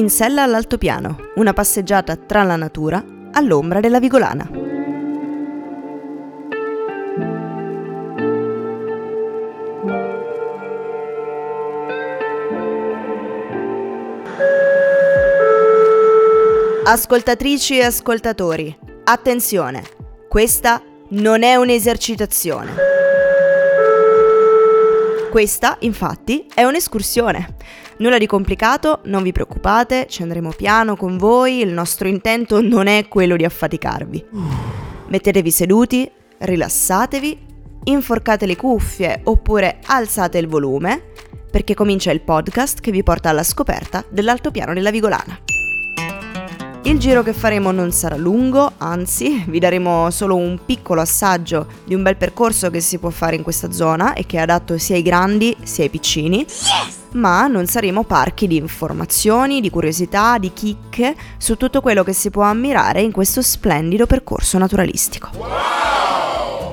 In sella all'altopiano, una passeggiata tra la natura all'ombra della Vigolana. Ascoltatrici e ascoltatori, attenzione, questa non è un'esercitazione. Questa, infatti, è un'escursione. Nulla di complicato, non vi preoccupate, ci andremo piano con voi, il nostro intento non è quello di affaticarvi. Mettetevi seduti, rilassatevi, inforcate le cuffie oppure alzate il volume, perché comincia il podcast che vi porta alla scoperta dell'altopiano della Vigolana. Il giro che faremo non sarà lungo, anzi vi daremo solo un piccolo assaggio di un bel percorso che si può fare in questa zona e che è adatto sia ai grandi sia ai piccini. Ma non saremo parchi di informazioni, di curiosità, di chicche su tutto quello che si può ammirare in questo splendido percorso naturalistico.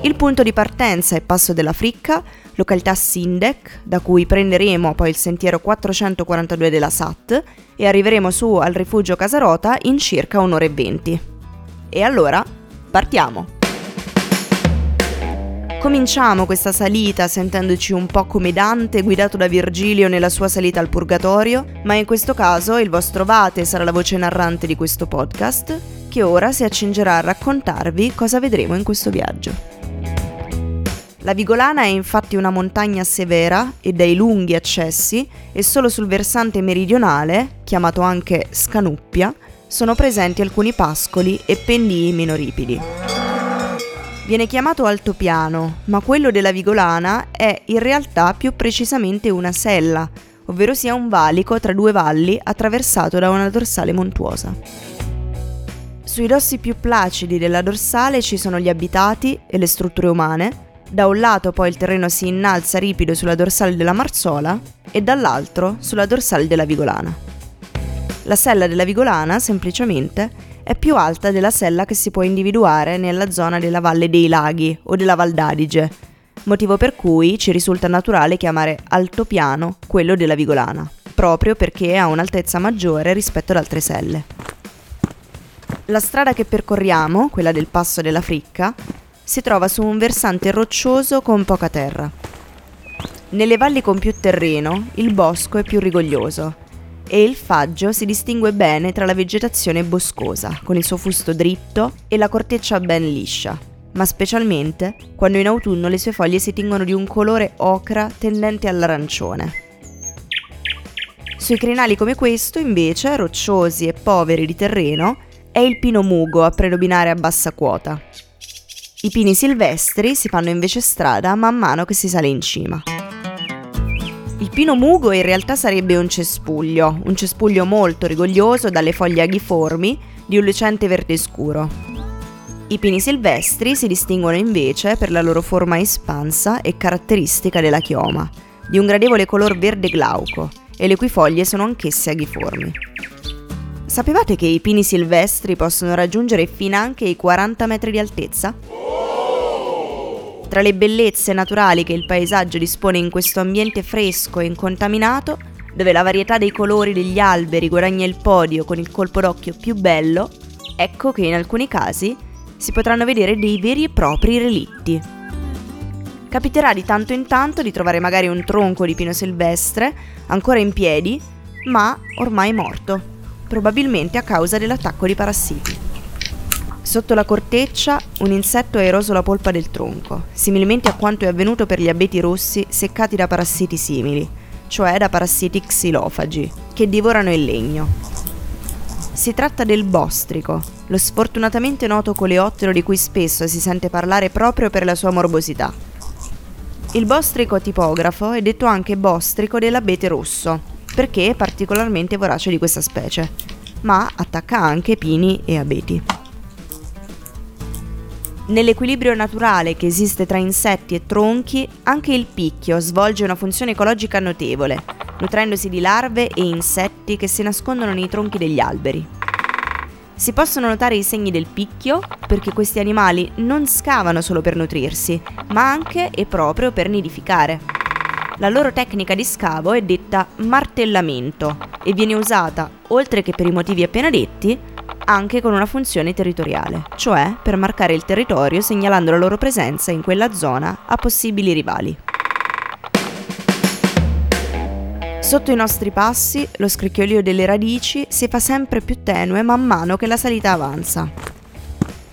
Il punto di partenza è Passo della Fricca, località Sindec, da cui prenderemo poi il sentiero 442 della SAT e arriveremo su al rifugio Casarota in circa un'ora e venti. E allora, partiamo! Cominciamo questa salita sentendoci un po' come Dante guidato da Virgilio nella sua salita al Purgatorio, ma in questo caso il vostro Vate sarà la voce narrante di questo podcast, che ora si accingerà a raccontarvi cosa vedremo in questo viaggio. La Vigolana è infatti una montagna severa e dai lunghi accessi e solo sul versante meridionale, chiamato anche Scanuppia, sono presenti alcuni pascoli e pendii minoripidi. Viene chiamato altopiano, ma quello della Vigolana è in realtà più precisamente una sella, ovvero sia un valico tra due valli attraversato da una dorsale montuosa. Sui dossi più placidi della dorsale ci sono gli abitati e le strutture umane, da un lato poi il terreno si innalza ripido sulla dorsale della Marzola e dall'altro sulla dorsale della Vigolana. La sella della Vigolana, semplicemente, è più alta della sella che si può individuare nella zona della Valle dei Laghi o della Val d'Adige, motivo per cui ci risulta naturale chiamare altopiano quello della Vigolana, proprio perché ha un'altezza maggiore rispetto ad altre selle. La strada che percorriamo, quella del Passo della Fricca, si trova su un versante roccioso con poca terra. Nelle valli con più terreno il bosco è più rigoglioso e il faggio si distingue bene tra la vegetazione boscosa, con il suo fusto dritto e la corteccia ben liscia, ma specialmente quando in autunno le sue foglie si tingono di un colore ocra tendente all'arancione. Sui crinali come questo, invece, rocciosi e poveri di terreno, è il pino mugo a predominare a bassa quota. I pini silvestri si fanno invece strada man mano che si sale in cima. Il pino mugo in realtà sarebbe un cespuglio, un cespuglio molto rigoglioso dalle foglie aghiformi di un lucente verde scuro. I pini silvestri si distinguono invece per la loro forma espansa e caratteristica della chioma, di un gradevole color verde glauco, e le cui foglie sono anch'esse aghiformi. Sapevate che i pini silvestri possono raggiungere finanche i 40 metri di altezza? Tra le bellezze naturali che il paesaggio dispone in questo ambiente fresco e incontaminato, dove la varietà dei colori degli alberi guadagna il podio con il colpo d'occhio più bello, ecco che in alcuni casi si potranno vedere dei veri e propri relitti. Capiterà di tanto in tanto di trovare magari un tronco di pino silvestre ancora in piedi, ma ormai morto probabilmente a causa dell'attacco di parassiti. Sotto la corteccia un insetto ha eroso la polpa del tronco, similmente a quanto è avvenuto per gli abeti rossi seccati da parassiti simili, cioè da parassiti xilofagi, che divorano il legno. Si tratta del bostrico, lo sfortunatamente noto coleottero di cui spesso si sente parlare proprio per la sua morbosità. Il bostrico tipografo è detto anche bostrico dell'abete rosso, perché è particolarmente vorace di questa specie, ma attacca anche pini e abeti. Nell'equilibrio naturale che esiste tra insetti e tronchi, anche il picchio svolge una funzione ecologica notevole, nutrendosi di larve e insetti che si nascondono nei tronchi degli alberi. Si possono notare i segni del picchio perché questi animali non scavano solo per nutrirsi, ma anche e proprio per nidificare. La loro tecnica di scavo è detta martellamento e viene usata, oltre che per i motivi appena detti, anche con una funzione territoriale, cioè per marcare il territorio segnalando la loro presenza in quella zona a possibili rivali. Sotto i nostri passi, lo scricchiolio delle radici si fa sempre più tenue man mano che la salita avanza.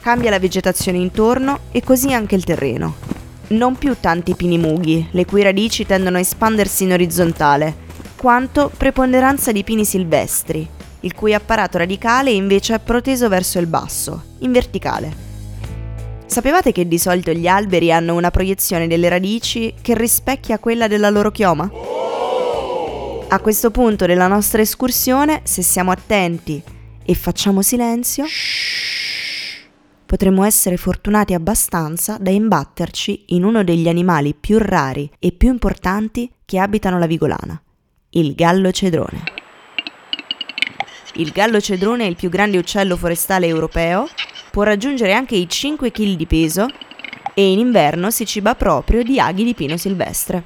Cambia la vegetazione intorno e così anche il terreno. Non più tanti pini mughi, le cui radici tendono a espandersi in orizzontale, quanto preponderanza di pini silvestri, il cui apparato radicale invece è proteso verso il basso, in verticale. Sapevate che di solito gli alberi hanno una proiezione delle radici che rispecchia quella della loro chioma? A questo punto della nostra escursione, se siamo attenti e facciamo silenzio, potremmo essere fortunati abbastanza da imbatterci in uno degli animali più rari e più importanti che abitano la Vigolana, il gallo cedrone. Il gallo cedrone è il più grande uccello forestale europeo, può raggiungere anche i 5 kg di peso e in inverno si ciba proprio di aghi di pino silvestre.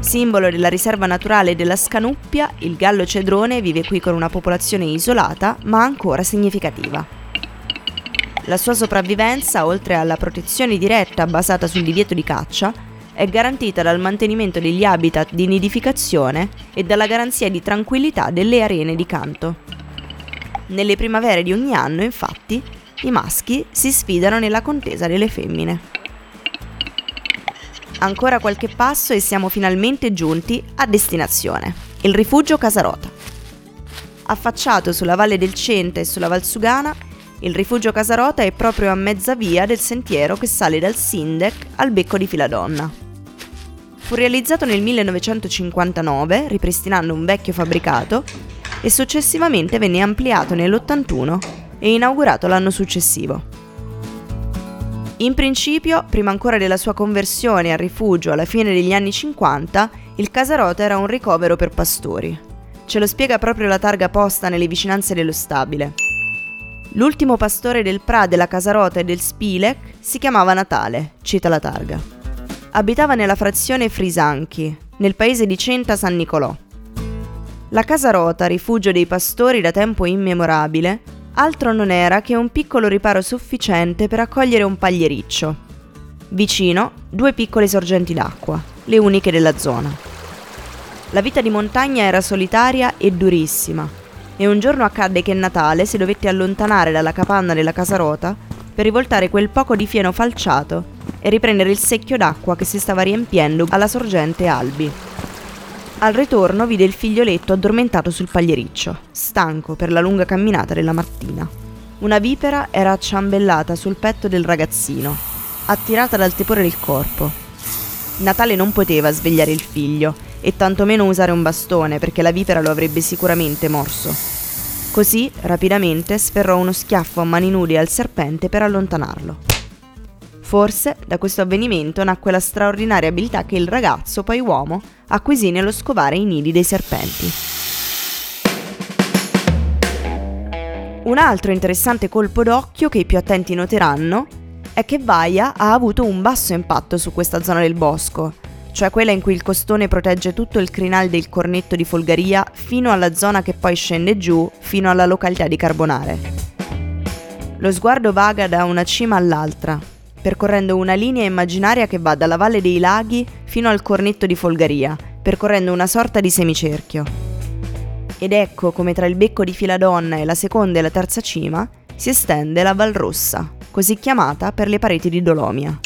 Simbolo della riserva naturale della Scanuppia, il gallo cedrone vive qui con una popolazione isolata ma ancora significativa. La sua sopravvivenza, oltre alla protezione diretta basata sul divieto di caccia, è garantita dal mantenimento degli habitat di nidificazione e dalla garanzia di tranquillità delle arene di canto. Nelle primavere di ogni anno, infatti, i maschi si sfidano nella contesa delle femmine. Ancora qualche passo e siamo finalmente giunti a destinazione, il rifugio Casarota. Affacciato sulla valle del Cente e sulla Valsugana, il rifugio Casarota è proprio a mezza via del sentiero che sale dal Sindec al becco di Filadonna. Fu realizzato nel 1959, ripristinando un vecchio fabbricato, e successivamente venne ampliato nell'81 e inaugurato l'anno successivo. In principio, prima ancora della sua conversione a rifugio alla fine degli anni 50, il Casarota era un ricovero per pastori. Ce lo spiega proprio la targa posta nelle vicinanze dello stabile. L'ultimo pastore del Pra, della Casarota e del Spilec si chiamava Natale, cita la targa abitava nella frazione Frisanchi, nel paese di Centa San Nicolò. La casa rota, rifugio dei pastori da tempo immemorabile, altro non era che un piccolo riparo sufficiente per accogliere un pagliericcio. Vicino, due piccole sorgenti d'acqua, le uniche della zona. La vita di montagna era solitaria e durissima, e un giorno accadde che Natale si dovette allontanare dalla capanna della casa rota per rivoltare quel poco di fieno falciato e riprendere il secchio d'acqua che si stava riempiendo alla sorgente Albi. Al ritorno vide il figlioletto addormentato sul pagliericcio, stanco per la lunga camminata della mattina. Una vipera era acciambellata sul petto del ragazzino, attirata dal tepore del corpo. Natale non poteva svegliare il figlio e tantomeno usare un bastone perché la vipera lo avrebbe sicuramente morso. Così, rapidamente, sferrò uno schiaffo a mani nude al serpente per allontanarlo. Forse da questo avvenimento nacque la straordinaria abilità che il ragazzo, poi uomo, acquisì nello scovare i nidi dei serpenti. Un altro interessante colpo d'occhio che i più attenti noteranno è che Vaia ha avuto un basso impatto su questa zona del bosco, cioè quella in cui il costone protegge tutto il crinale del cornetto di Folgaria fino alla zona che poi scende giù fino alla località di Carbonare. Lo sguardo vaga da una cima all'altra, percorrendo una linea immaginaria che va dalla Valle dei Laghi fino al Cornetto di Folgaria, percorrendo una sorta di semicerchio. Ed ecco come tra il becco di Filadonna e la seconda e la terza cima si estende la Val Rossa, così chiamata per le pareti di Dolomia.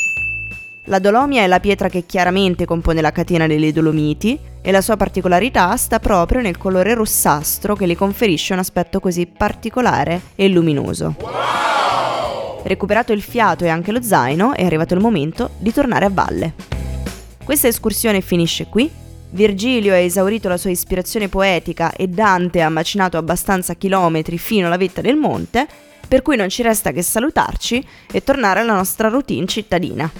La Dolomia è la pietra che chiaramente compone la catena delle Dolomiti e la sua particolarità sta proprio nel colore rossastro che le conferisce un aspetto così particolare e luminoso. Wow! Recuperato il fiato e anche lo zaino, è arrivato il momento di tornare a valle. Questa escursione finisce qui. Virgilio ha esaurito la sua ispirazione poetica e Dante ha macinato abbastanza chilometri fino alla vetta del monte, per cui non ci resta che salutarci e tornare alla nostra routine cittadina.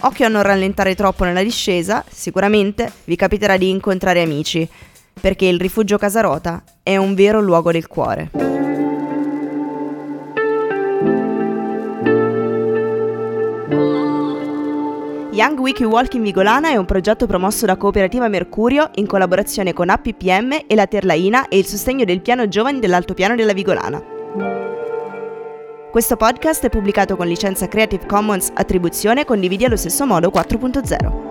Occhio a non rallentare troppo nella discesa, sicuramente vi capiterà di incontrare amici, perché il rifugio Casarota è un vero luogo del cuore. Young Wiki Walking Vigolana è un progetto promosso da Cooperativa Mercurio in collaborazione con APPM e la Terlaina e il sostegno del piano giovani dell'Altopiano della Vigolana. Questo podcast è pubblicato con licenza Creative Commons Attribuzione Condividi allo stesso modo 4.0.